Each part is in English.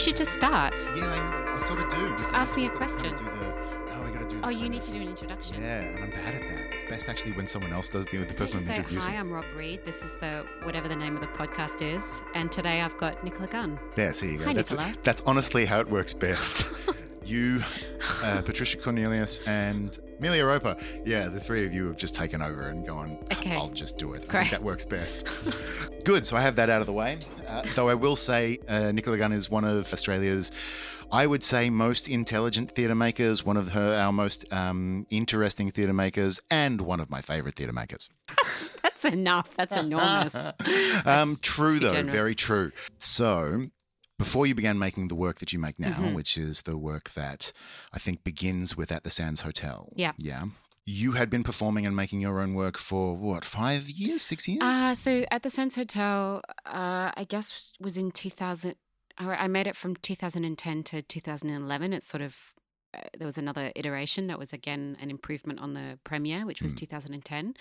should just start. Yeah, I, I sort of do. Just ask me a I've gotta kinda question. Do the, no, I gotta do. Oh, you need to do an introduction. Yeah, and I'm bad at that. It's best actually when someone else does the, the person I'm say, introducing. Hi, I'm Rob Reid. This is the whatever the name of the podcast is, and today I've got Nicola Gunn. Yeah, see you go. Hi, that's, Nicola. that's honestly how it works best. you, uh, Patricia Cornelius, and Amelia Roper. Yeah, the three of you have just taken over and gone, Okay. I'll just do it. I Great. think that works best. Good, so I have that out of the way. Uh, though I will say, uh, Nicola Gunn is one of Australia's, I would say, most intelligent theatre makers, one of her our most um, interesting theatre makers, and one of my favourite theatre makers. That's, that's enough. That's enormous. um, That's true though, generous. very true. So, before you began making the work that you make now, Mhm. which is the work that I think begins with at the Sands Hotel. Yeah. Yeah. You had been performing and making your own work for what, five years, six years? Uh, so at the Sands Hotel, uh, I guess was in 2000. I I made it from 2010 to 2011. It's sort of uh, there was another iteration that was again an improvement on the premiere, which was Mm. 2010.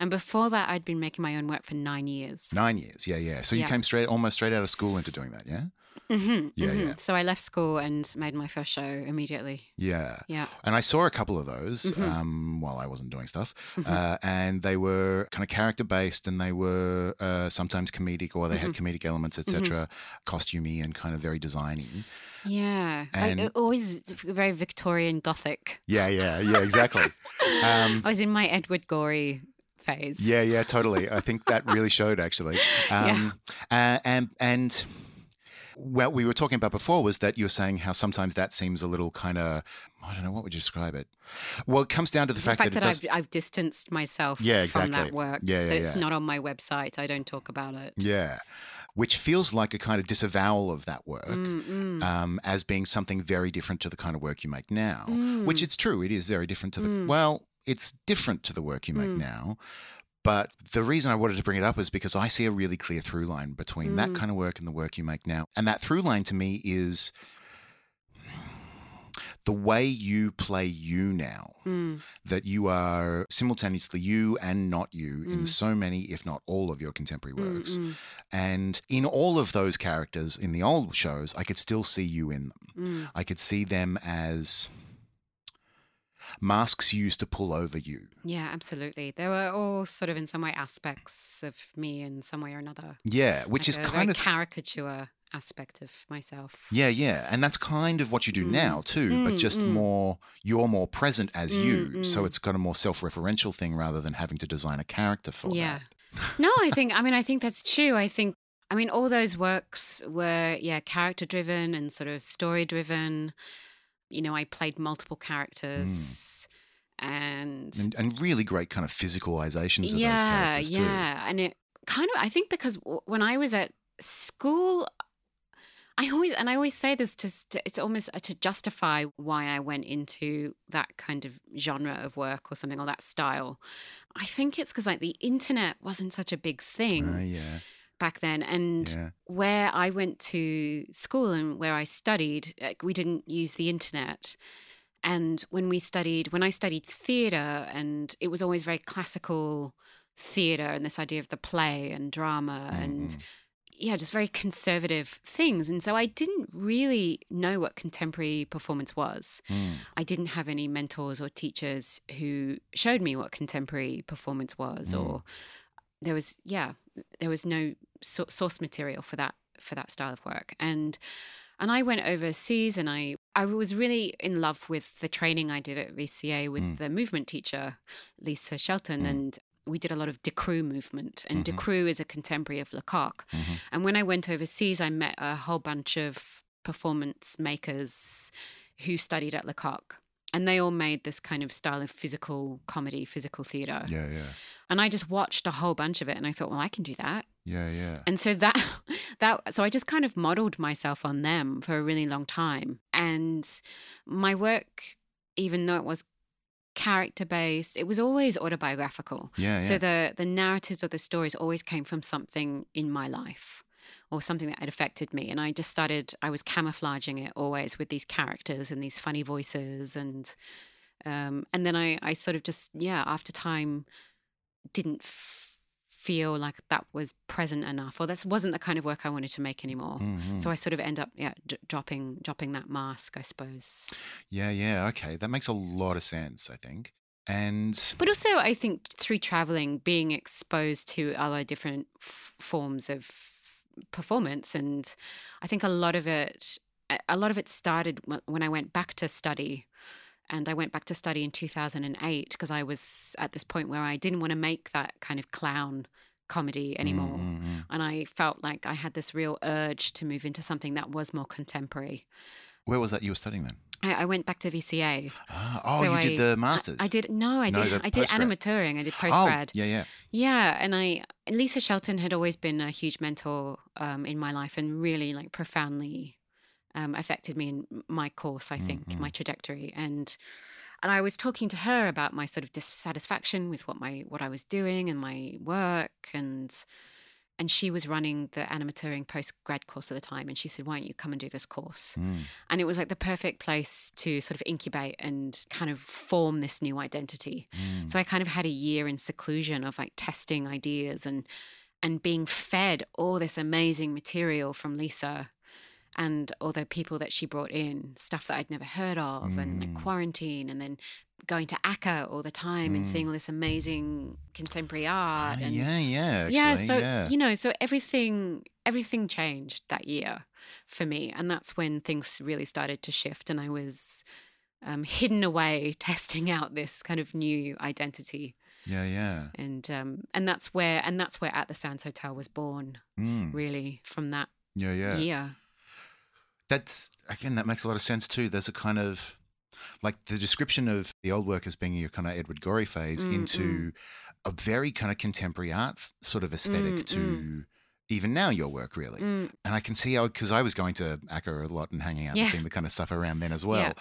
And before that, I'd been making my own work for nine years. Nine years, yeah, yeah. So you Yeah. came straight, almost straight out of school into doing that, yeah, hmm Yeah, yeah. So I left school and made my first show immediately. yeah. Yeah. And I saw a couple of those Mhm. um, while I wasn't doing stuff, Mhm. uh, and they were kind of character based, and they were uh, sometimes comedic, or they had Mm-hmm. comedic elements, etc. Costumey and kind of very designy. Yeah. I, And- it always very Victorian Gothic. Yeah, yeah, yeah, exactly. um, I was in my Edward Gorey phase. yeah, yeah, totally. I think that really showed actually. Um, uh, and and what we were talking about before was that you were saying how sometimes that seems a little kind of I don't know what would you describe it. Well, it comes down to the, the fact, fact, that, that, it does. I've, I've distanced myself Yeah, exactly. from that work. Yeah, yeah, that it's not on my website. I don't talk about it. Yeah, which feels like a kind of disavowal of that work. Mm, mm, Um, as being something very different to the kind of work you make now, which Mm. it's true, it is very different to the, Mm. well, it's different to the work you make now. But the reason I wanted to bring it up is because I see a really clear through line between that Mm. kind of work and the work you make now. And that through line to me is the way you play you now, mm, that you are simultaneously you and not you in Mm. so many, if not all, of your contemporary mm, works. mm, And in all of those characters in the old shows, I could still see you in them. mm. I could see them as masks used to pull over you. Yeah, absolutely. They were all sort of in some way aspects of me in some way or another. Yeah, which Like is a kind of caricature aspect of myself. yeah, yeah, and that's kind of what you do Mm. now too, but Mm, just mm. more you're more present as you, Mm, so mm. it's got a more self-referential thing rather than having to design a character for yeah. that. no, I think, I mean, I think that's true. I think, I mean, all those works were, yeah, character driven and sort of story driven. You know, I played multiple characters and, And, and really great kind of physicalizations of those yeah, characters too. yeah. And it kind of, I think because w- when I was at school, I always, and I always say this to, to it's almost uh, to justify why I went into that kind of genre of work or something or that style. I think it's because like the internet wasn't such a big thing Uh, yeah, back then. And yeah. where I went to school and where I studied, we didn't use the internet. And when we studied, when I studied theatre, and it was always very classical theatre and this idea of the play and drama and Mhm. yeah, just very conservative things. And so I didn't really know what contemporary performance was. Mm. I didn't have any mentors or teachers who showed me what contemporary performance was, Mm. or there was, yeah, there was no source material for that for that style of work. And and I went overseas, and I I was really in love with the training I did at VCA with Mm. the movement teacher Lisa Shelton, Mm. and we did a lot of Decroux movement, and Mhm. Decroux is a contemporary of Lecoq. Mhm. And when I went overseas, I met a whole bunch of performance makers who studied at Lecoq. And they all made this kind of style of physical comedy, physical theatre. Yeah, yeah, And I just watched a whole bunch of it and I thought, well, I can do that. yeah, yeah. And so that that so I just kind of modeled myself on them for a really long time. And my work, even though it was character based, it was always autobiographical. Yeah, yeah. So the the narratives or the stories always came from something in my life or something that had affected me. And I just started I was camouflaging it always with these characters and these funny voices and um and then I I sort of just yeah, after time didn't f- feel like that was present enough, or that wasn't the kind of work I wanted to make anymore. Mhm. So I sort of end up, yeah, d- dropping dropping that mask, I suppose. yeah, yeah. Okay, that makes a lot of sense. I think. And But also, I think through traveling, being exposed to other different f- forms of performance, and I think a lot of it, a- lot of it started when I went back to study. And I went back to study in 2008 because I was at this point where I didn't want to make that kind of clown comedy anymore. Mm, mm, mm. And I felt like I had this real urge to move into something that was more contemporary. Where was that you were studying then? I, I went back to VCA. Ah, oh, So you did the masters. I, did no, I No, did I did postgrad. animateuring. I did post grad. Oh, yeah, yeah. Yeah, and I Lisa Shelton had always been a huge mentor um, in my life and really like profoundly um, affected me in my course. I think Mhm. my trajectory and and I was talking to her about my sort of dissatisfaction with what my what I was doing and my work and and she was running the animateuring post grad course at the time and she said why don't you come and do this course Mm. and it was like the perfect place to sort of incubate and kind of form this new identity Mm. so I kind of had a year in seclusion of like testing ideas and and being fed all this amazing material from Lisa and all the people that she brought in, stuff that I'd never heard of, and like Mm. quarantine, and then going to ACCA all the time and seeing all this amazing contemporary art. and yeah, yeah. Actually, yeah, so yeah. you know, so everything everything changed that year for me, and that's when things really started to shift, and I was um, hidden away testing out this kind of new identity, yeah, yeah. and um, and that's where and that's where At the Sands Hotel was born, Mm. really, from that Yeah, yeah. year. That's again, that makes a lot of sense too. There's a kind of like the description of the old work as being your kind of Edward Gorey phase Mm, into a very kind of contemporary art sort of aesthetic Mm, to even now your work really. Mm, And I can see how because I was going to ACCA a lot and hanging out and seeing the kind of stuff around then as well. Yeah.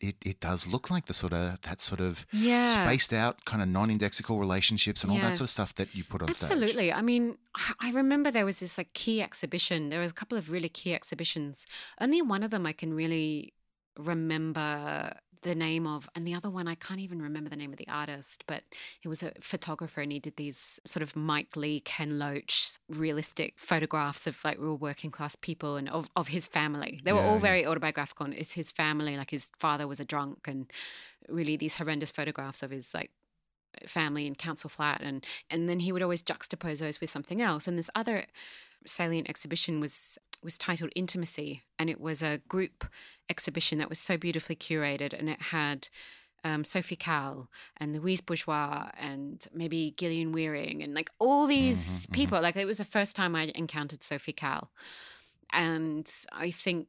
It it does look like the sort of that sort of yeah. spaced out kind of non-indexical relationships and all Yeah. that sort of stuff that you put on stage. Absolutely. I mean, I remember there was this like key exhibition. There was a couple of really key exhibitions. Only one of them I can really remember the name of, and the other one I can't even remember the name of the artist. But he was a photographer, and he did these sort of Mike Leigh, Ken Loach realistic photographs of like real working class people and of, of his family. They were Yeah, all yeah. very autobiographical. And it's his family, like his father was a drunk, and really these horrendous photographs of his like family in council flat and and then he would always juxtapose those with something else and this other salient exhibition was was titled intimacy and it was a group exhibition that was so beautifully curated and it had um, Sophie Calle and Louise Bourgeois and maybe Gillian Wearing and like all these Mhm, mhm. people. Like it was the first time I encountered Sophie Calle. And I think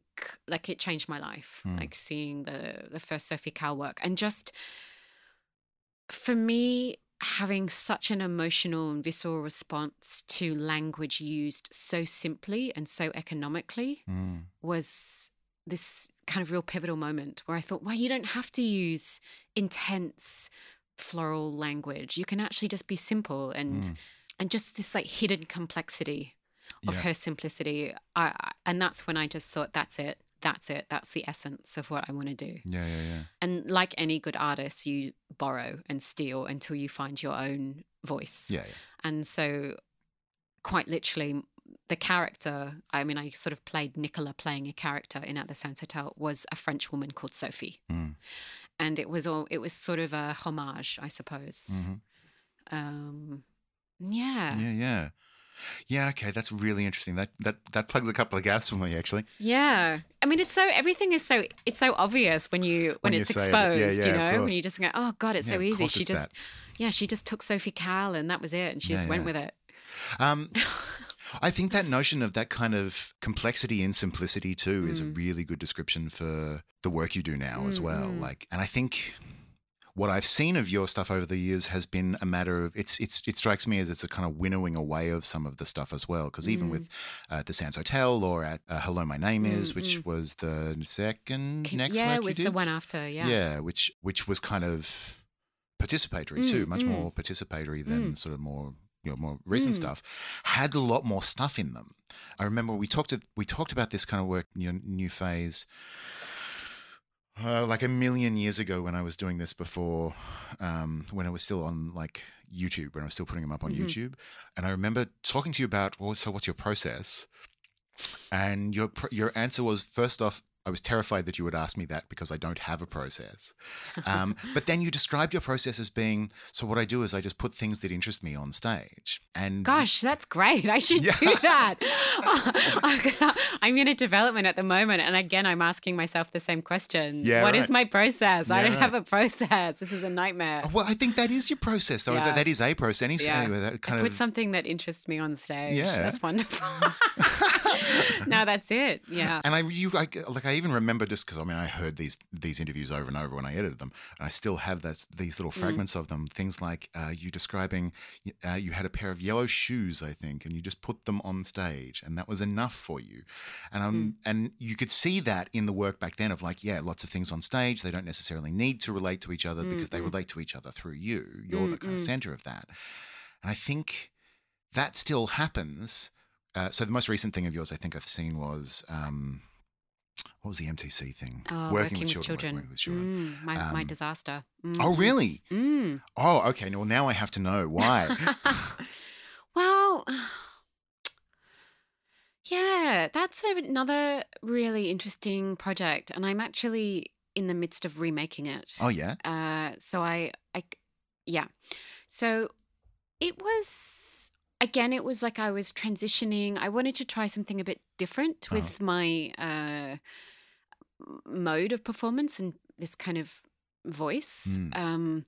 like it changed my life, Hmm. like seeing the the first Sophie Calle work and just for me having such an emotional and visceral response to language used so simply and so economically Mm. was this kind of real pivotal moment where I thought, wow, you don't have to use intense floral language. You can actually just be simple and Mm. and just this like hidden complexity of Yeah. her simplicity. I- and that's when I just thought, that's it. That's it. That's the essence of what I want to do. Yeah, yeah, yeah. And like any good artist, you borrow and steal until you find your own voice. Yeah, yeah. And so, quite literally, the character I mean, I sort of played Nicola playing a character in At the Sands Hotel was a French woman called Sophie. Mm. And it was all, it was sort of a homage, I suppose. Mhm. Um, yeah. Yeah, yeah. Yeah, okay, that's really interesting. That that that plugs a couple of gaps for me actually. Yeah. I mean, it's so, everything is so, it's so obvious when you, when, When you it's it. exposed, Yeah, yeah, you know, when you just go, oh God, it's Yeah, so easy. She just, that. yeah, she just took Sophie Calle and that was it. And she just went with it. Um, I think that notion of that kind of complexity and simplicity too is a Mm. really good description for the work you do now as Mm, well. mm. Like, and I think what I've seen of your stuff over the years has been a matter of it's it's it strikes me as it's a kind of winnowing away of some of the stuff as well. Because even with uh, the Sands Hotel or at uh, Hello, My Name Is, Mm, which mm. was the second Can- next yeah, work it was you the one after. Yeah. yeah, which which was kind of participatory too, Mm, much mm. more participatory than sort of more you know more recent Mm. stuff. Had a lot more stuff in them. I remember we talked we talked about this kind of work, your new phase. Uh, like a million years ago when I was doing this before, um, when I was still on like YouTube when I was still putting them up on Mhm. YouTube, and I remember talking to you about well, so what's your process? And your your answer was first off, I was terrified that you would ask me that because I don't have a process. Um, but then you described your process as being so. What I do is I just put things that interest me on stage, and Gosh, that's great. I should Yeah. do that. I'm in a development at the moment. And again, I'm asking myself the same question. Yeah, What is right. my process? I don't right. have a process. This is a nightmare. Oh, well, I think that is your process, though. Yeah. That is a process. Any Yeah. anyway, that I put of something that interests me on stage. Yeah. That's wonderful. no, that's it. Yeah. And I, you, I, like, I even remember just because I mean, I heard these these interviews over and over when I edited them, and I still have that these little Mm. fragments of them. Things like uh, you describing, uh, you had a pair of yellow shoes, I think, and you just put them on stage, and that was enough for you. And um, Mm. and you could see that in the work back then of like, yeah, lots of things on stage. They don't necessarily need to relate to each other because they relate to each other through you. You're the kind of center of that. And I think that still happens. Uh, so the most recent thing of yours, I think I've seen was um, what was the MTC thing? Oh, working, with children. Working with children. Mm, my, my Um, disaster. Oh, Mm. really? Mm. Oh, okay. Well, now I have to know why. well, yeah, that's another really interesting project, and I'm actually in the midst of remaking it. oh, yeah. Uh, so I, I, yeah. So it was again. It was like I was transitioning. I wanted to try something a bit different Uh-huh. with my uh, mode of performance and this kind of voice. Mm. Um,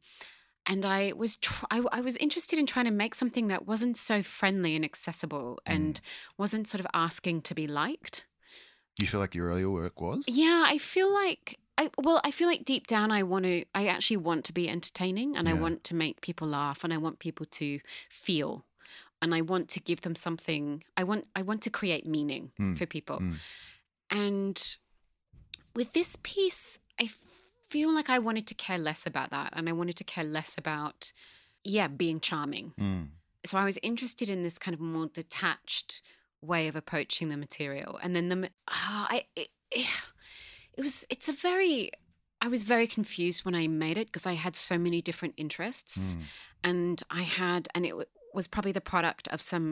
and I was tr- I, I was interested in trying to make something that wasn't so friendly and accessible, and wasn't sort of asking to be liked. You feel like your earlier work was? Yeah, I feel like I well, I feel like deep down I want to I actually want to be entertaining and I want to make people laugh and I want people to feel and I want to give them something I want I want to create meaning Mm, for people. mm. And with this piece I feel like I wanted to care less about that and I wanted to care less about yeah, being charming Mm. so I was interested in this kind of more detached way of approaching the material, and then the ah, I it, it was it's a very I was very confused when I made it because I had so many different interests, Mm. and I had and it was probably the product of some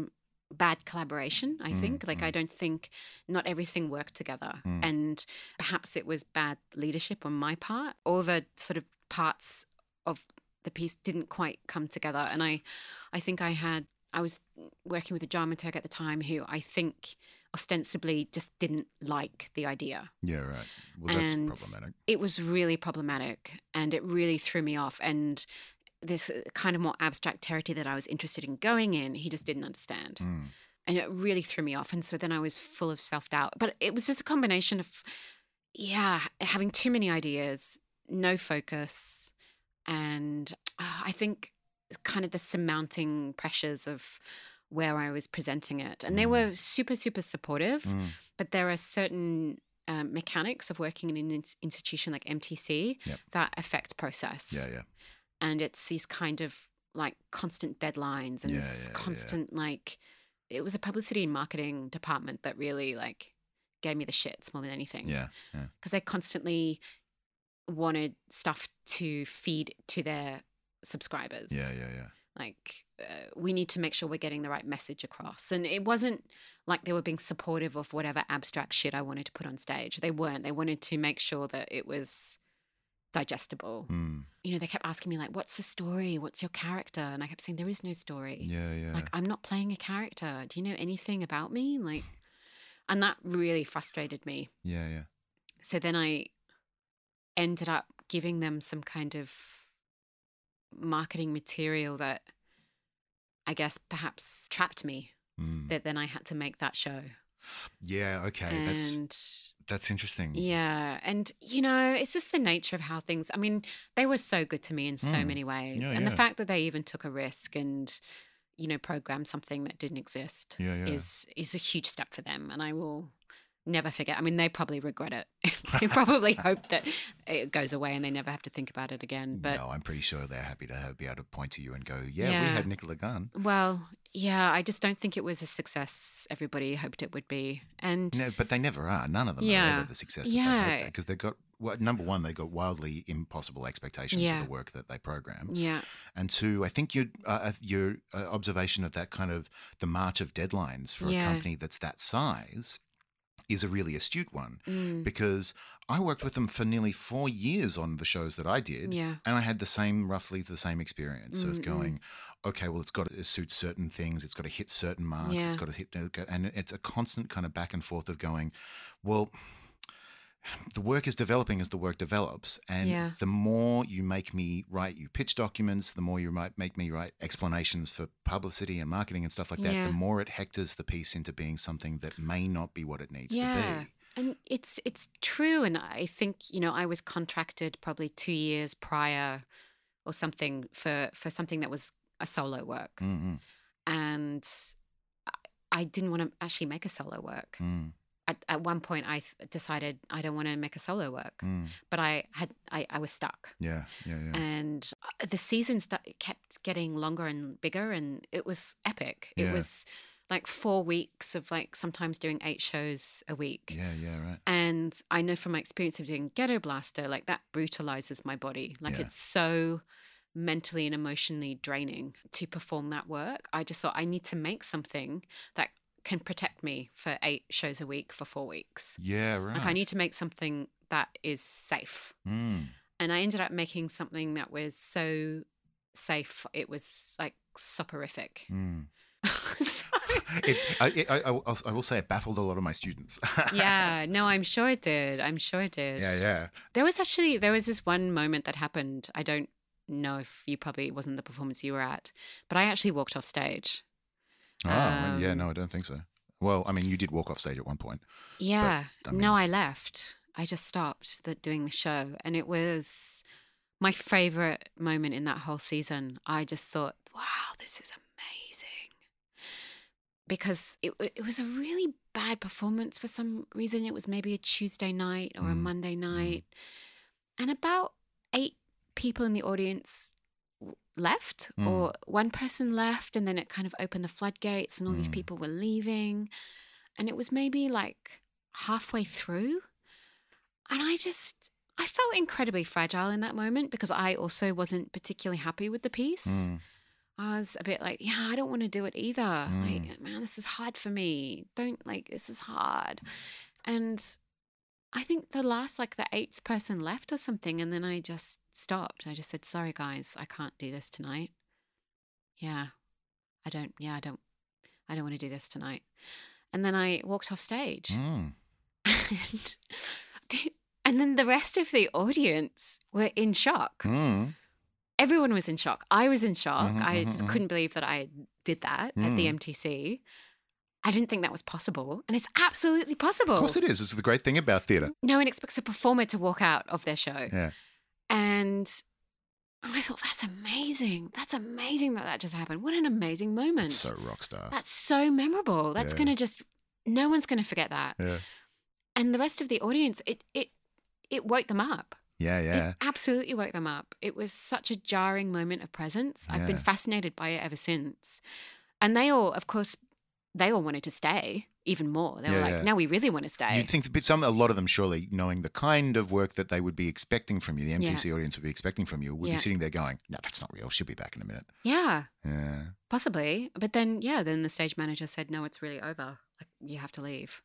bad collaboration i Mm, think like mm. i don't think not everything worked together Mm. and perhaps it was bad leadership on my part all the sort of parts of the piece didn't quite come together and i i think i had i was working with a dramaturg at the time who i think ostensibly just didn't like the idea Yeah, right. Well, that's And- problematic. it was really problematic and it really threw me off and this uh, kind of more abstract territory that I was interested in going in, he just didn't understand. Mm. And it really threw me off. And so then I was full of self doubt. But it was just a combination of, yeah, having too many ideas, no focus, and uh, I think kind of the surmounting pressures of where I was presenting it. And they Mm. were super, super supportive Mm. but there are certain um, mechanics of working in an ins- institution like MTC Yep. that affect process. Yeah, yeah. And it's these kind of like constant deadlines and Yeah, this yeah, yeah. constant like it was a publicity and marketing department that really like gave me the shits more than anything. Yeah, yeah. Because they constantly wanted stuff to feed to their subscribers Yeah, yeah, yeah. like uh, we need to make sure we're getting the right message across and it wasn't like they were being supportive of whatever abstract shit i wanted to put on stage they weren't they wanted to make sure that it was digestible Mm. you know they kept asking me like what's the story what's your character and i kept saying there is no story Yeah, yeah. like i'm not playing a character do you know anything about me like and that really frustrated me yeah, yeah. so then I ended up giving them some kind of marketing material that I guess perhaps trapped me. Mm. That then I had to make that show. Yeah, okay. And that's interesting. yeah, and you know, it's just the nature of how things. I mean, they were so good to me in so Mm. many ways, Yeah, and yeah. the fact that they even took a risk and you know programmed something that didn't exist yeah. is is a huge step for them, and I will never forget. I mean, they probably regret it. they probably hope that it goes away and they never have to think about it again. But no, I'm pretty sure they're happy to have, be able to point to you and go, yeah, we had Nicola Gunn. well, yeah, I just don't think it was a success everybody hoped it would be. And No, but they never are. None of them are Yeah. ever the success that Yeah. they because they've got well, number one, they got wildly impossible expectations Yeah. of the work that they program, yeah, and two, I think your uh, your uh, observation of that kind of the march of deadlines for Yeah. a company that's that size is a really astute one mm, because I worked with them for nearly four years on the shows that I did, yeah, and I had the same, roughly the same experience Mm, of going, okay, well, it's got to suit certain things, it's got to hit certain marks, Yeah. it's got to hit, and it's a constant kind of back and forth of going, well, the work is developing as the work develops, and Yeah. the more you make me write you pitch documents, the more you might make me write explanations for publicity and marketing and stuff like that, Yeah. the more it hectors the piece into being something that may not be what it needs Yeah. to be. and it's it's true. And I think you know I was contracted probably two years prior or something for for something that was a solo work, Mm-mm. and I- I didn't want to actually make a solo work. Mm, At, at one point, I th- decided I don't want to make a solo work, mm. but I had I, I was stuck. Yeah, yeah, yeah. and uh, the season st- kept getting longer and bigger and it was epic it was like four weeks of like sometimes doing eight shows a week yeah, yeah, right. and i know from my experience of doing ghetto blaster like that brutalizes my body like Yeah. it's so mentally and emotionally draining to perform that work i just thought i need to make something that can protect me for eight shows a week for four weeks Yeah, right. like i need to make something that is safe Mm. and I ended up making something that was so safe. It was like soporific. Mm. so, It, I, it, I, I will- say it baffled a lot of my students. yeah, no, I'm sure it did. I'm sure it did. yeah, yeah. There was actually there was this one moment that happened. I don't know if you probably wasn't the performance you were at, but I actually walked off stage. Oh, well, yeah, Um, no, I don't think so. Well, I mean, you did walk off stage at one point. Yeah. I no, I left. I just stopped the, doing the show. And it was my favorite moment in that whole season. I just thought, wow, this is amazing. Because it, it was a really bad performance for some reason. It was maybe a Tuesday night or a Mm, Monday night. And about eight people in the audience left, Mm. or one person left, and then it kind of opened the floodgates, and all these Mm. people were leaving. And it was maybe like halfway through. And I just, I felt incredibly fragile in that moment because I also wasn't particularly happy with the piece. Mm. I was a bit like, yeah, I don't want to do it either. Mm. Like, man, this is hard for me. Don't like, this is hard. And I think the last, like the eighth person left or something. And then I just stopped. I just said, sorry, guys, I can't do this tonight. Yeah, I don't, yeah, I don't, I don't want to do this tonight. And then I walked off stage. Mm. And, the- and then the rest of the audience were in shock. Mm. Everyone was in shock. I was in shock. Mhm, I mhm, just mhm. couldn't believe that I did that at the Mm. MTC. I didn't think that was possible. And it's absolutely possible. Of course it is. It's the great thing about theatre. No one expects a performer to walk out of their show. Yeah. And I thought, that's amazing. That's amazing that that just happened. What an amazing moment. It's so rock star. That's so memorable. That's Yeah. going to just, no one's going to forget that. Yeah. And the rest of the audience, it, it, it woke them up. Yeah, yeah. It absolutely woke them up. It was such a jarring moment of presence. I've been fascinated by it ever since. And they all, of course, they all wanted to stay even more. They were Yeah, like, yeah. now we really want to stay. You'd think that some, a lot of them, surely knowing the kind of work that they would be expecting from you, the MTC audience would be expecting from you, would Yeah. be sitting there going, "No, that's not real. She'll be back in a minute." yeah, Yeah. possibly. But then, yeah, then the stage manager said, no, it's really over. Like, you have to leave.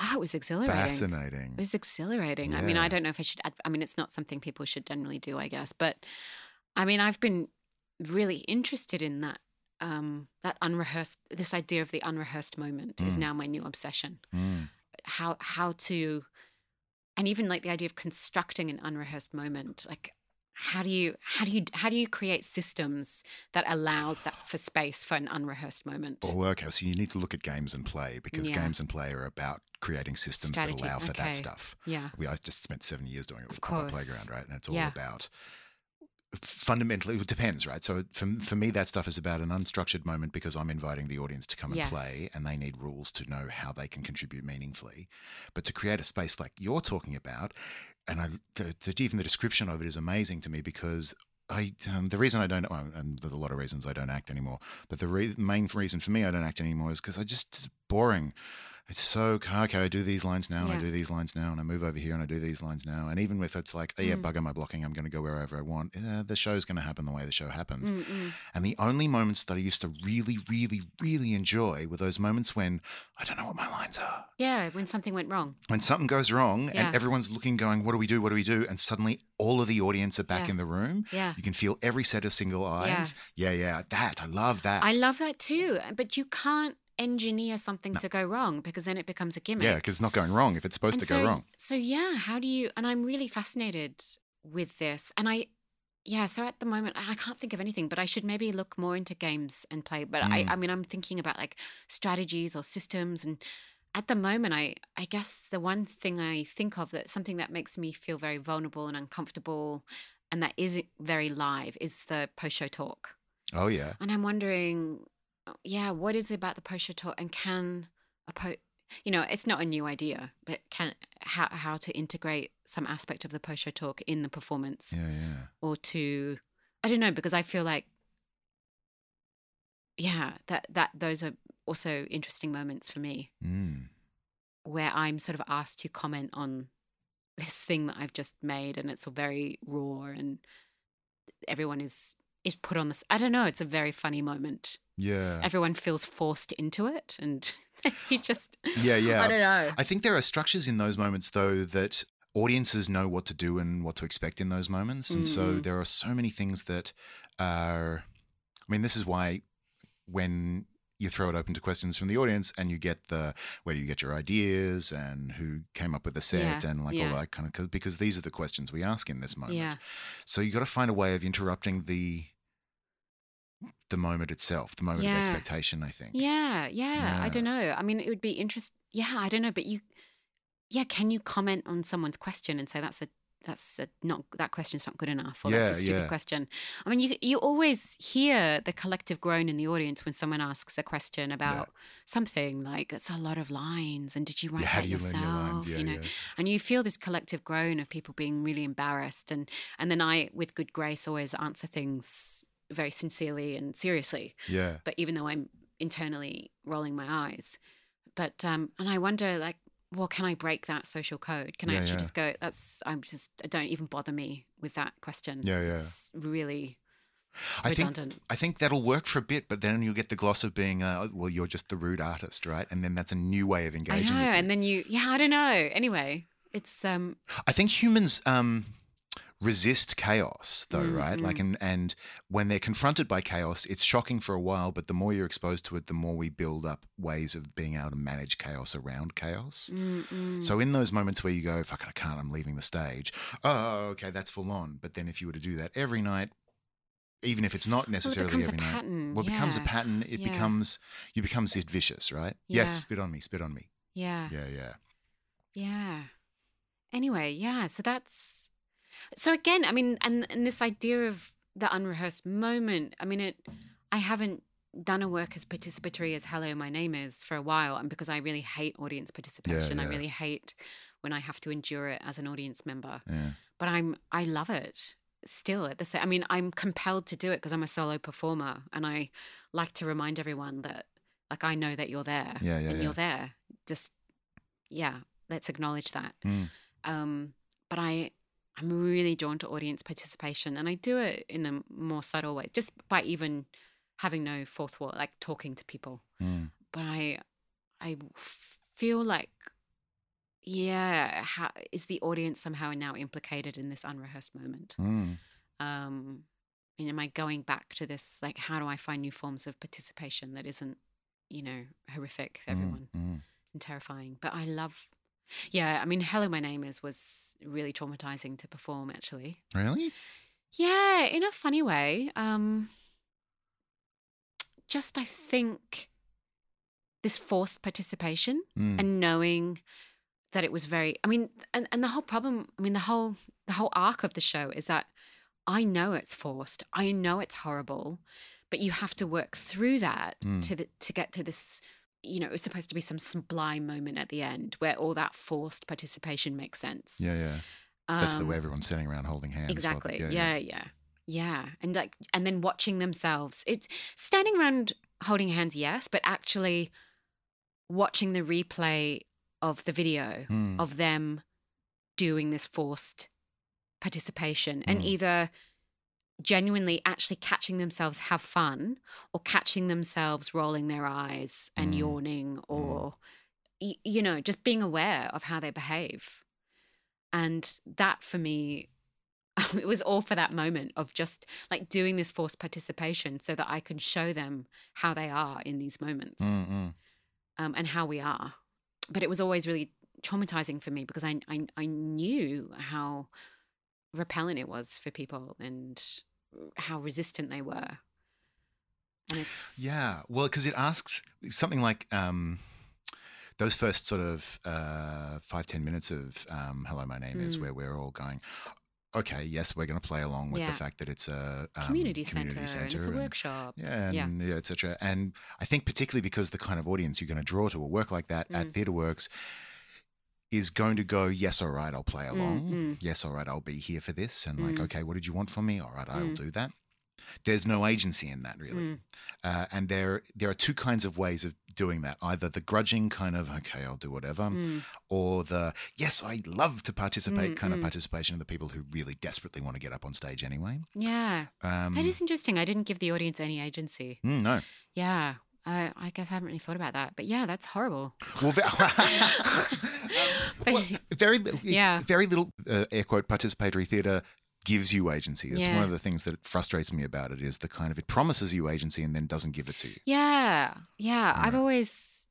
Oh, it was exhilarating. Fascinating. It was exhilarating. I mean, I don't know if I should. Add, I mean, it's not something people should generally do, I guess. But I mean, I've been really interested in that. Um, that unrehearsed. This idea of the unrehearsed moment is Mm. now my new obsession. Mm. How how to, and even like the idea of constructing an unrehearsed moment. Like, how do you how do you how do you create systems that allows that for space for an unrehearsed moment? Well, okay, so you need to look at games and play because Yeah. games and play are about creating systems Strategy, that allow for okay. that stuff. Yeah, We I just spent seven years doing it with Of course. Playground, right? And it's all Yeah. about fundamentally it depends right? So for, for me that stuff is about an unstructured moment because i'm inviting the audience to come and Yes. play and they need rules to know how they can contribute meaningfully. But to create a space like you're talking about and I, the, the, even the description of it is amazing to me because I um, the reason I don't well, and there's a lot of reasons I don't act anymore but the re- main reason for me I don't act anymore is because I just it's boring it's so okay. I do these lines now, and I do these lines now, and I move over here, and I do these lines now. And even if it's like, oh yeah, Mm. bugger my blocking, I'm going to go wherever I want. Uh, the show's going to happen the way the show happens. Mm, mm. And the only moments that I used to really, really, really enjoy were those moments when I don't know what my lines are. Yeah, when something went wrong. When something goes wrong Yeah. and everyone's looking, going, "What do we do? What do we do?" And suddenly all of the audience are back Yeah. in the room. Yeah. You can feel every set of single eyes. Yeah, yeah, that I love that. I love that too. But you can't engineer something No. to go wrong because then it becomes a gimmick. yeah, because it's not going wrong if it's supposed And to so, go wrong. So yeah, how do you? And I'm really fascinated with this. And I, yeah. So at the moment, I can't think of anything. But I should maybe look more into games and play. But I, Mm. I mean, I'm thinking about like strategies or systems. And at the moment, I, I guess the one thing I think of that something that makes me feel very vulnerable and uncomfortable, and that is very live, is the post-show talk. Oh yeah. And I'm wondering, yeah, what is it about the post-show talk, and can a po, you know, it's not a new idea, but can how how to integrate some aspect of the post-show talk in the performance, Yeah, yeah. or to, I don't know, because I feel like, yeah, that that those are also interesting moments for me Mm. where I'm sort of asked to comment on this thing that I've just made, and it's all very raw, and everyone is is put on this. I don't know. It's a very funny moment. Yeah. Everyone feels forced into it, and you just Yeah, yeah. I don't know. I think there are structures in those moments, though, that audiences know what to do and what to expect in those moments. And so Mhm. there are so many things that are. I mean, this is why when you throw it open to questions from the audience and you get the where do you get your ideas and who came up with the set Yeah, and like yeah. all that kind of because these are the questions we ask in this moment. Yeah, So you got to find a way of interrupting the the moment itself, the moment Yeah. of expectation. I think. yeah, yeah. I don't know. I mean, it would be interesting. Yeah, I don't know. But you, yeah, can you comment on someone's question and say that's a that's a not that question's not good enough or that's a stupid yeah. question. I mean, you you always hear the collective groan in the audience when someone asks a question about something like that's a lot of lines and did you write Yeah, that you yourself? your lines? Yeah, you know, yeah. and you feel this collective groan of people being really embarrassed and and then I with good grace always answer things very sincerely and seriously Yeah. but even though I'm internally rolling my eyes but um and I wonder like well can I break that social code can I actually yeah. just go that's I'm just don't even bother me with that question Yeah, yeah. it's really I think redundant I think that'll work for a bit, but then you'll get the gloss of being, uh, well, you're just the rude artist, right? And then that's a new way of engaging. I know and then you yeah I don't know anyway it's um I think humans um, resist chaos, though, Mm, right? Like, and and when they're confronted by chaos, it's shocking for a while, but the more you're exposed to it, the more we build up ways of being able to manage chaos around chaos. mm, mm. So in those moments where you go, "Fuck, I can't," I'm leaving the stage. Oh, okay, that's full on. But then if you were to do that every night, even if it's not well, it necessarily becomes a every night, pattern well, it becomes a yeah. pattern. It Yeah. becomes you become Vicious, right? Yeah. Yes, spit on me, spit on me. yeah Yeah, yeah. Yeah. Anyway, yeah. So that's so again. I mean, and and this idea of the unrehearsed moment. I mean, it. I haven't done a work as participatory as "Hello, my name is" for a while, and because I really hate audience participation, I yeah. really hate when I have to endure it as an audience member. Yeah. But I'm I love it still at the same. I mean, I'm compelled to do it because I'm a solo performer, and I like to remind everyone that, like, I know that you're there, Yeah, yeah, and yeah. you're there. Just yeah, let's acknowledge that. Mm. Um, but I, I'm really drawn to audience participation, and I do it in a more subtle way, just by even having no fourth wall, like talking to people. Mm. But I feel like, yeah, how, is the audience somehow now implicated in this unrehearsed moment? Mm. Um, and am I going back to this? Like, how do I find new forms of participation that isn't, you know, horrific for Mm. everyone? Mm. and terrifying. But I love, yeah. I mean, "Hello, My Name Is" was really traumatizing to perform. Actually, Really? yeah, in a funny way. Um, just I think this forced participation Mm. and knowing that it was very. I mean, and and the whole problem. I mean, the whole the whole arc of the show is that I know it's forced. I know it's horrible, but you have to work through that Mm. to the, to get to this. You know, it's supposed to be some sublime moment at the end where all that forced participation makes sense. Yeah, yeah. That's the Um, way everyone's sitting around holding hands. Exactly. Yeah, yeah, yeah, And like, and then watching themselves. It's standing around holding hands, yes, but actually watching the replay of the video Hmm. of them doing this forced participation and Mm. either genuinely actually catching themselves have fun or catching themselves rolling their eyes and Mm. yawning or y- you know just being aware of how they behave and that for me it was all for that moment of just like doing this forced participation so that I can show them how they are in these moments Mm, mm. um, and how we are. But it was always really traumatizing for me because I, I I knew how repellent it was for people and how resistant they were. And it's Yeah, well, because it asks something like um, those first sort of uh, five ten minutes of um, "Hello, my name is," Mm. where we're all going. Okay, yes, we're going to play along with Yeah. the fact that it's a um, community, center, and it's a and- workshop. Yeah, Yeah. and yeah, etc. And I think particularly because the kind of audience you're going to draw to a work like that at Mm. TheatreWorks is going to go, yes, all right, I'll play along. mm. Yes, all right, I'll be here for this. And like, Mm. okay, what did you want from me? All right, I'll Mm. do that. There's no agency in that really. Mm. Uh, and there there are two kinds of ways of doing that. Either the grudging kind of, okay, I'll do whatever, Mm. or the, yes, I love to participate Mm, kind of participation of the people who really desperately want to get up on stage anyway. Yeah, Um, that is interesting. I didn't give the audience any agency. no. Yeah, I, I guess I haven't really thought about that. But yeah, that's horrible. Well, well, very, Yeah. very little uh, air quote participatory theatre gives you agency. That's one of the things that frustrates me about it is the kind of it promises you agency and then doesn't give it to you yeah, yeah. I've always,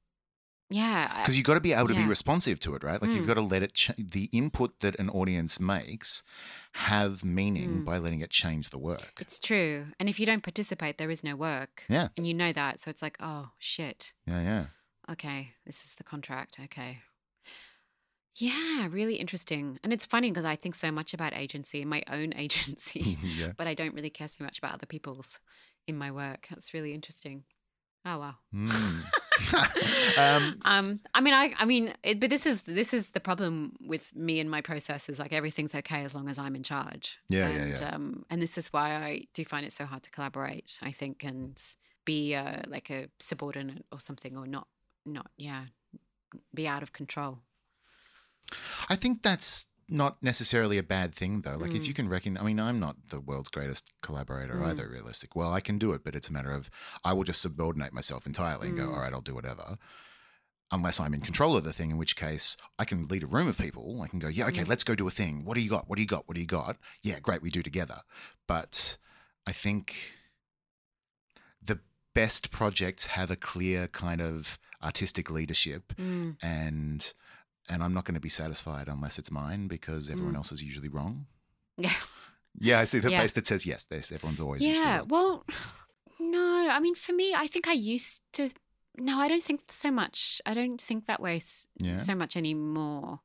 yeah, because you've got to be able to be responsive to it, right? Like you've Mm. got to let it ch- the input that an audience makes have meaning Mm. by letting it change the work. It's true. And if you don't participate, there is no work. Yeah. And you know that. So it's like, oh, shit. Yeah, yeah. Okay. This is the contract. Okay. Yeah. Really interesting. And it's funny because I think so much about agency, my own agency, yeah. but I don't really care so much about other people's in my work. That's really interesting. Oh, wow. Mm. um, um, I mean, I, I mean, it, but this is this is the problem with me and my process is like everything's okay as long as I'm in charge. Yeah, yeah, and, yeah. Um, and this is why I do find it so hard to collaborate. I think and be uh, like a subordinate or something, or not, not yeah, be out of control. I think that's not necessarily a bad thing, though. Like, if Mm. you can reckon, I mean, I'm not the world's greatest collaborator Mm. either, realistic. Well, I can do it, but it's a matter of I will just subordinate myself entirely and go, Mm. all right, I'll do whatever. Unless I'm in control of the thing, in which case I can lead a room of people. I can go, yeah, okay, Mm. let's go do a thing. What do you got? What do you got? What do you got? Yeah, great, we do together. But I think the best projects have a clear kind of artistic leadership Mm. and and I'm not going to be satisfied unless it's mine because everyone Mm. else is usually wrong. Yeah. Yeah, I see the Yeah. face that says yes. This everyone's always Yeah. Well, no. I mean, for me, I think I used to. No, I don't think so much. I don't think that way Yeah. so much anymore.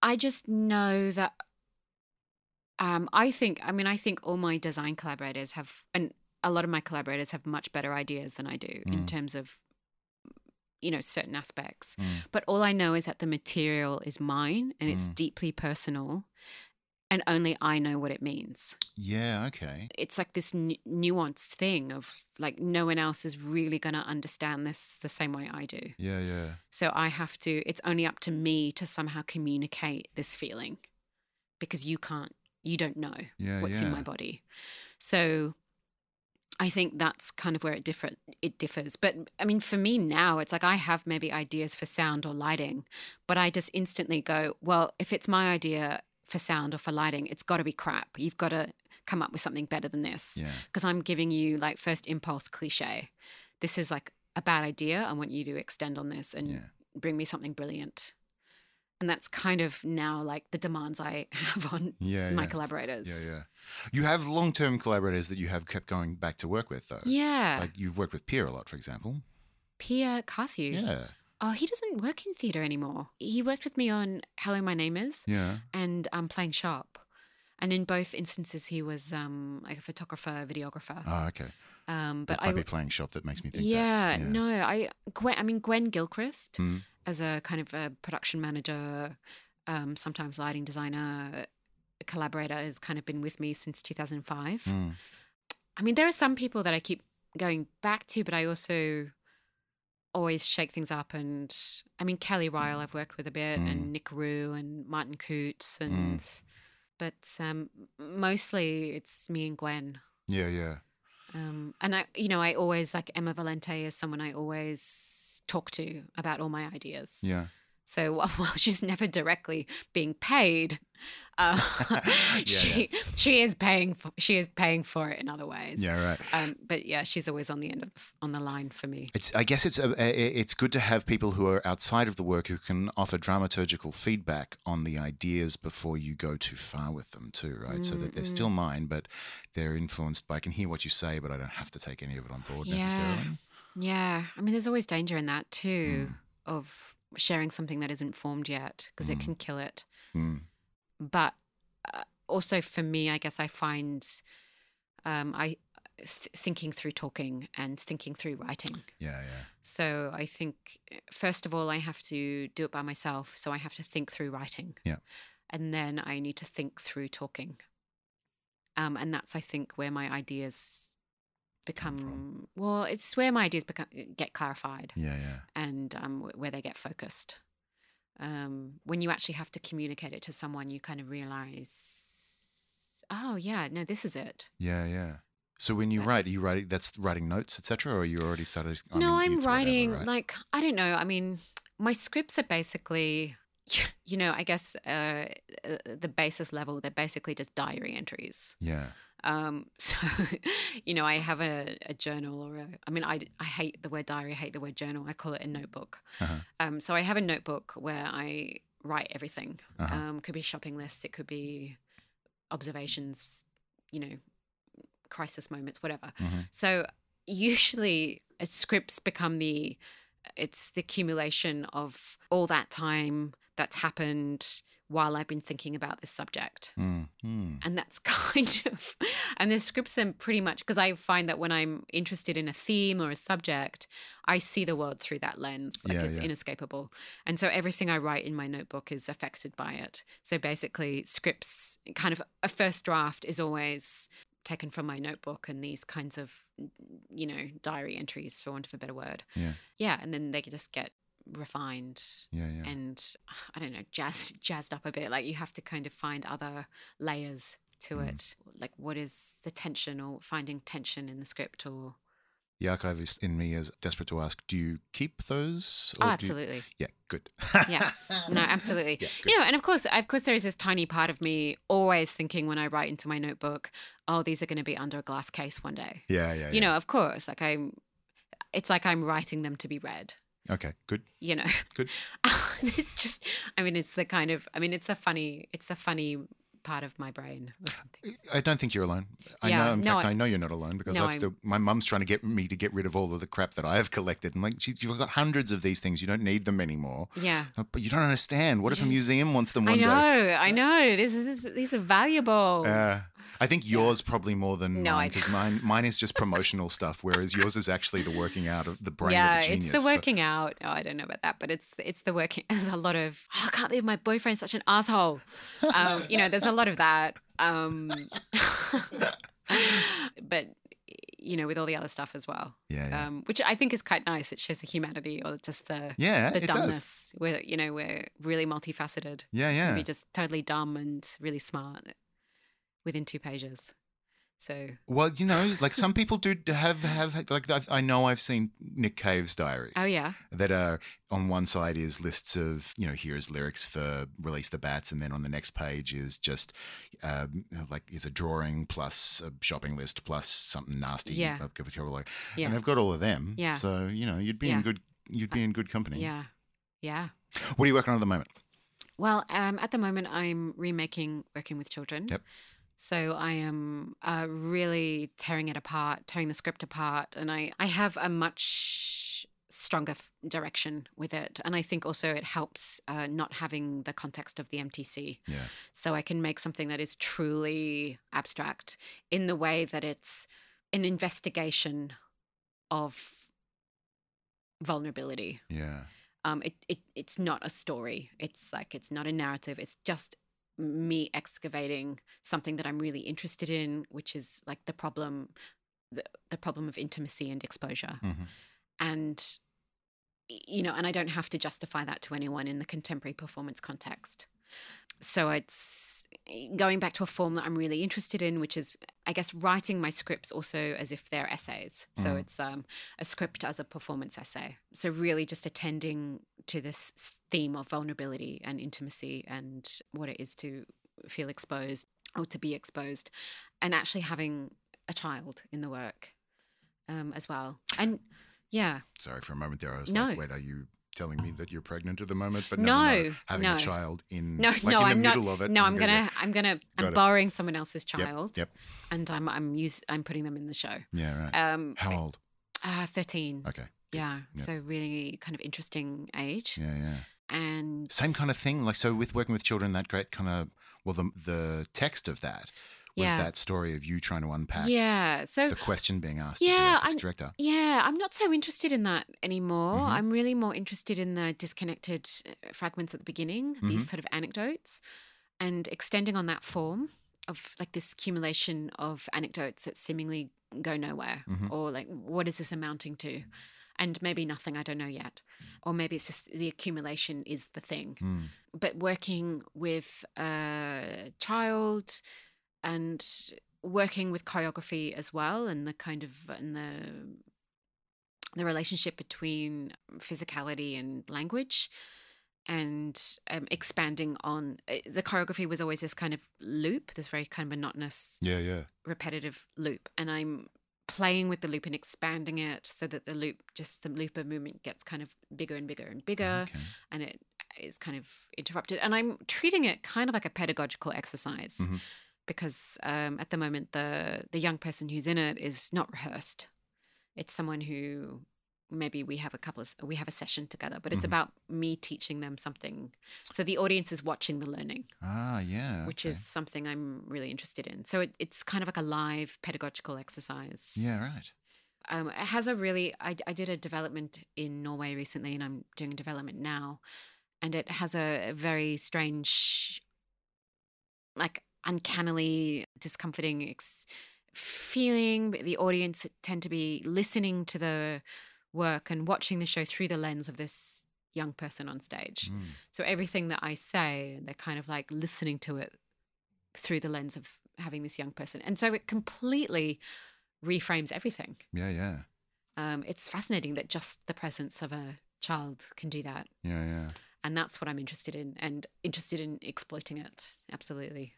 I just know that. Um, I think. I mean, I think all my design collaborators have, and a lot of my collaborators have much better ideas than I do in Mm. terms of, you know, certain aspects. Mm. But all I know is that the material is mine and it's Mm. deeply personal, and only I know what it means Yeah, okay. it's like this nu- nuanced thing of like no one else is really going to understand this the same way I do. Yeah, yeah. So I have to, it's only up to me to somehow communicate this feeling because you can't, you don't know Yeah, what's yeah. in my body. So I think that's kind of where it differ it differs. But I mean for me now it's like I have maybe ideas for sound or lighting, but I just instantly go, well, if it's my idea for sound or for lighting, it's got to be crap. You've got to come up with something better than this Yeah. because I'm giving you like first impulse cliche. This is like a bad idea. I want you to extend on this and Yeah. bring me something brilliant. And that's kind of now like the demands I have on Yeah, my yeah. collaborators. Yeah, yeah. You have long-term collaborators that you have kept going back to work with, though. Yeah. Like you've worked with Pierre a lot, for example. Pierre Carthew. Yeah, Oh, he doesn't work in theatre anymore. He worked with me on Hello, My Name Is yeah. and um, Playing Shop. and in both instances he was um, like a photographer, videographer. Oh, okay. Um, but But might I be playing shop that makes me think yeah, that. no, I Gwen, I mean Gwen Gilchrist Mm. As a kind of a production manager, um, sometimes lighting designer, collaborator has kind of been with me since 2005. Mm. I mean, there are some people that I keep going back to, but I also always shake things up. And I mean, Kelly Ryall, I've worked with a bit, Mm. and Nick Roux and Martyn Coutts, and but um, mostly it's me and Gwen. Yeah, yeah. Um, and I, you know, I always like Emma Valente is someone I always talk to about all my ideas. Yeah. So while she's never directly being paid, uh, Yeah, she she is paying for she is paying for it in other ways. Yeah, right. Um, but yeah, she's always on the end of on the line for me. It's. I guess it's. A, it's good to have people who are outside of the work who can offer dramaturgical feedback on the ideas before you go too far with them too, right? So that they're Mm, still mine, but they're influenced by. I can hear what you say, but I don't have to take any of it on board Yeah. necessarily. Yeah, I mean, there's always danger in that too Mm. of sharing something that isn't formed yet because it Mm. can kill it. Mm. But uh, also for me, I guess I find um, I th- thinking through talking and thinking through writing. Yeah, yeah. So I think first of all, I have to do it by myself. So I have to think through writing. Yeah. And then I need to think through talking. Um, and that's I think where my ideas Come from. become well. It's where my ideas become get clarified Yeah, yeah. and um, where they get focused. Um, when you actually have to communicate it to someone, you kind of realize, oh yeah, no, this is it. Yeah, yeah. So when you Uh, write, are you writing that's writing notes, etc., or you already started? I no, mean, I'm it's whatever, writing right? like I don't know. I mean, my scripts are basically, you know, I guess uh, uh, the basis level. They're basically just diary entries. Yeah, Um, so, you know, I have a, a journal or a, I mean, I, I hate the word diary, I hate the word journal. I call it a notebook. Uh-huh. Um, so I have a notebook where I write everything. Uh-huh. Um, could be shopping lists, it could be observations, you know, crisis moments, whatever. Mhm. So usually uh, scripts become the, it's the accumulation of all that time that's happened while I've been thinking about this subject Mm, mm. and that's kind of and the scripts are pretty much because i find that when i'm interested in a theme or a subject i see the world through that lens like Yeah, it's yeah. inescapable and so everything i write in my notebook is affected by it so basically scripts kind of a first draft is always taken from my notebook and these kinds of you know diary entries for want of a better word Yeah. yeah and then they can just get refined Yeah, yeah. and I don't know, jazzed jazzed up a bit. Like you have to kind of find other layers to Mm. it. Like what is the tension or finding tension in the script or the archivist in me is desperate to ask: Do you keep those? Oh do you- absolutely. Yeah, good. Yeah. No, absolutely. Yeah. You know, and of course of course there is this tiny part of me always thinking when I write into my notebook, oh, these are gonna be under a glass case one day. Yeah, yeah. You yeah. know, of course. Like I'm it's like I'm writing them to be read. Okay, good. you know Good. it's just i mean it's the kind of i mean it's the funny it's the funny part of my brain or something I don't think you're alone. I Yeah, know, in no, fact, I- I, know you're not alone because No, I've still. My mum's trying to get me to get rid of all of the crap that I have collected. I'm like, "Geez, you've got hundreds of these things. You don't need them anymore. yeah Uh, But you don't understand. What if a museum wants them i one know day? i know this is these are valuable Uh, I think yours probably more than No, mine because mine, mine is just promotional stuff, whereas yours is actually the working out of the brain yeah of the genius. it's the So- working out oh i don't know about that but it's it's the working there's a lot of oh, i can't believe my boyfriend's such an asshole um you know there's a lot of that um but you know with all the other stuff as well yeah, yeah. um which i think is quite nice it shows the humanity or just the yeah, the does. dumbness. We're you know we're really multifaceted. Yeah, yeah. be just totally dumb and really smart within two pages. So Well, you know, like some people do have have like I've, I know I've seen Nick Cave's diaries. oh yeah, that are on one side is lists of you know here's lyrics for release the bats and then on the next page is just um, like is a drawing plus a shopping list plus something nasty Yeah. uh, yeah, and they've got all of them Yeah. so you know you'd be Yeah. in good you'd be in good company yeah, yeah. what are you working on at the moment Well, um, at the moment I'm remaking Working with Children. Yep. So I am uh, really tearing it apart, tearing the script apart, and I I have a much stronger f- direction with it. And I think also it helps uh, not having the context of the MTC. Yeah. So I can make something that is truly abstract in the way that it's an investigation of vulnerability. Yeah. Um, it, it it's not a story. It's like it's not a narrative. It's just me excavating something that I'm really interested in, which is like the problem, the, the problem of intimacy and exposure. Hmm and you know and i don't have to justify that to anyone in the contemporary performance context so it's going back to a form that i'm really interested in which is i guess writing my scripts also as if they're essays so Mhm. it's um, a script as a performance essay so really just attending to this theme of vulnerability and intimacy and what it is to feel exposed or to be exposed and actually having a child in the work um, as well and yeah Sorry for a moment there. I was No. like, wait, are you telling me that you're pregnant at the moment? But No, no, no, having no. a child in No, like no, in the I'm not- middle of it. No, I'm and gonna, I'm gonna, I'm it. borrowing someone else's Yep, child, yep. and I'm, I'm use, I'm putting them in the show. Yeah. Right. Um, How old? uh, thirteen. Okay. Yeah, Yep. so really kind of interesting age, Yeah. Yeah. and Same kind of thing. Like so, with working with children, that great kind of well, the the text of that was that story of you trying to unpack Yeah, so the question being asked. Yeah, I'm- director. yeah, I'm not so interested in that anymore. Mhm. I'm really more interested in the disconnected uh, fragments at the beginning, Mm-hmm. these sort of anecdotes, and extending on that form of like this accumulation of anecdotes that seemingly go nowhere, Mhm. or like what is this amounting to? And maybe nothing, I don't know yet. Or maybe it's just the accumulation is the thing. Mm. But working with a child and working with choreography as well and the kind of and the the relationship between physicality and language and um, expanding on uh, the choreography was always this kind of loop this very kind of monotonous Yeah. Yeah. repetitive loop and i'm playing with the loop and expanding it so that the loop just the loop of movement gets kind of bigger and bigger and bigger Okay. and it is kind of interrupted. And I'm treating it kind of like a pedagogical exercise Mhm. Because um, at the moment the the young person who's in it is not rehearsed. It's someone who maybe we have a couple of we have a session together, but it's Mhm. about me teaching them something. So the audience is watching the learning, Ah. Yeah. which okay. is something I'm really interested in. So it, it's kind of like a live pedagogical exercise. Yeah. Right. Um, it has a really. I, I did a development in Norway recently, and I'm doing a development now, and it has a, a very strange, like uncannily discomforting ex- feeling. The audience tend to be listening to the work and watching the show through the lens of this young person on stage. Mm. So everything that I say, they're kind of like listening to it through the lens of having this young person, and so it completely reframes everything. Yeah. Yeah. Um, it's fascinating that just the presence of a child can do that. Yeah. Yeah. And that's what I'm interested in and interested in exploiting it. Absolutely.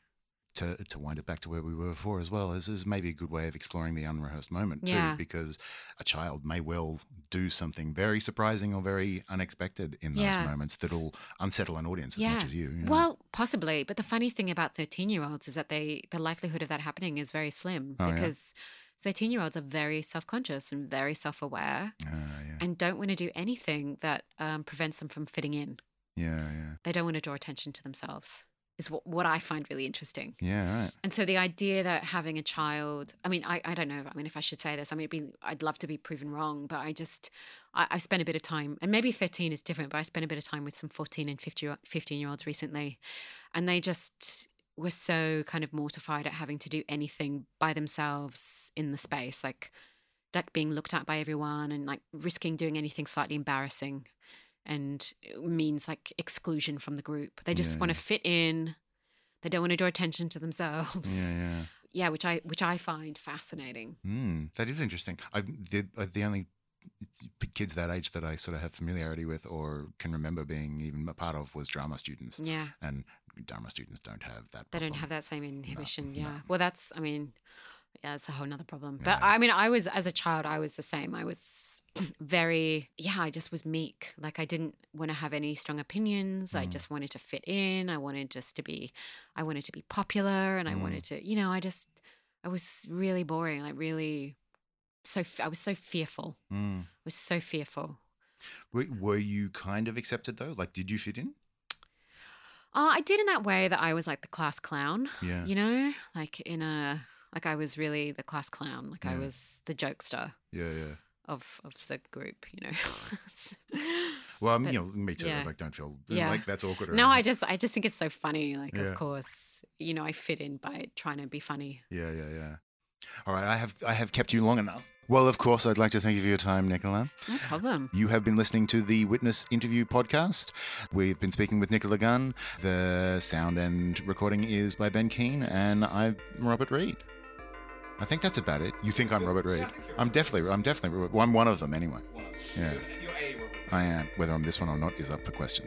To, to wind it back to where we were before as well, is, is maybe a good way of exploring the unrehearsed moment too, Yeah. because a child may well do something very surprising or very unexpected in those Yeah. moments that'll unsettle an audience as Yeah. much as you. you know? Well, possibly. But the funny thing about 13 year olds is that they the likelihood of that happening is very slim Oh, because 13 year olds are very self conscious and very self aware Ah, yeah, and don't want to do anything that um, prevents them from fitting in. yeah, yeah, They don't want to draw attention to themselves, is what, what I find really interesting. yeah, right. And so the idea that having a child, I mean, I, I don't know. I mean, if I should say this, I mean, it'd be, I'd love to be proven wrong, but I just, I, I spent a bit of time, and maybe 13 is different, but I spent a bit of time with some 14 and 50, 15 year olds recently. And they just were so kind of mortified at having to do anything by themselves in the space, like, like being looked at by everyone and like risking doing anything slightly embarrassing and it means like exclusion from the group. They just Yeah, want yeah. to fit in. They don't want to draw attention to themselves. Yeah, yeah. Yeah, which I which I find fascinating. Mm, that is interesting. I the uh, the only kids that age that I sort of have familiarity with or can remember being even a part of was drama students, Yeah, and drama students don't have that. they don't have that same inhibition. no. yeah. Well, that's I mean, yeah, it's a whole nother problem. But Yeah. I mean, I was as a child, I was the same. I was very yeah. I just was meek. Like I didn't want to have any strong opinions. I Mm. just wanted to fit in. I wanted just to be. I wanted to be popular, and I Mm. wanted to. You know, I just. I was really boring. Like really. So I was so fearful. Mm, I was so fearful. Were, were you kind of accepted though? Like, did you fit in? Uh, I did in that way that I was like the class clown, Yeah. you know, like in a like I was really the class clown, like I was the jokester Yeah, yeah. of of the group, you know. Well, But- you know, me too. yeah. Like, don't feel Yeah. like that's awkward. Or no, I just I just think it's so funny. Like, Yeah. of course, you know, I fit in by trying to be funny. Yeah, yeah, yeah. All right, I have I have kept you long enough. Well, of course, I'd like to thank you for your time, Nicola. No problem. You have been listening to the Witness Interview podcast. We've been speaking with Nicola Gunn. The sound and recording is by Ben Keane, and I'm Robert Reid. I think that's about it. You think I'm Robert Reid? I'm definitely, I'm definitely, well, I'm one of them anyway. Yeah. I am. Whether I'm this one or not is up for question.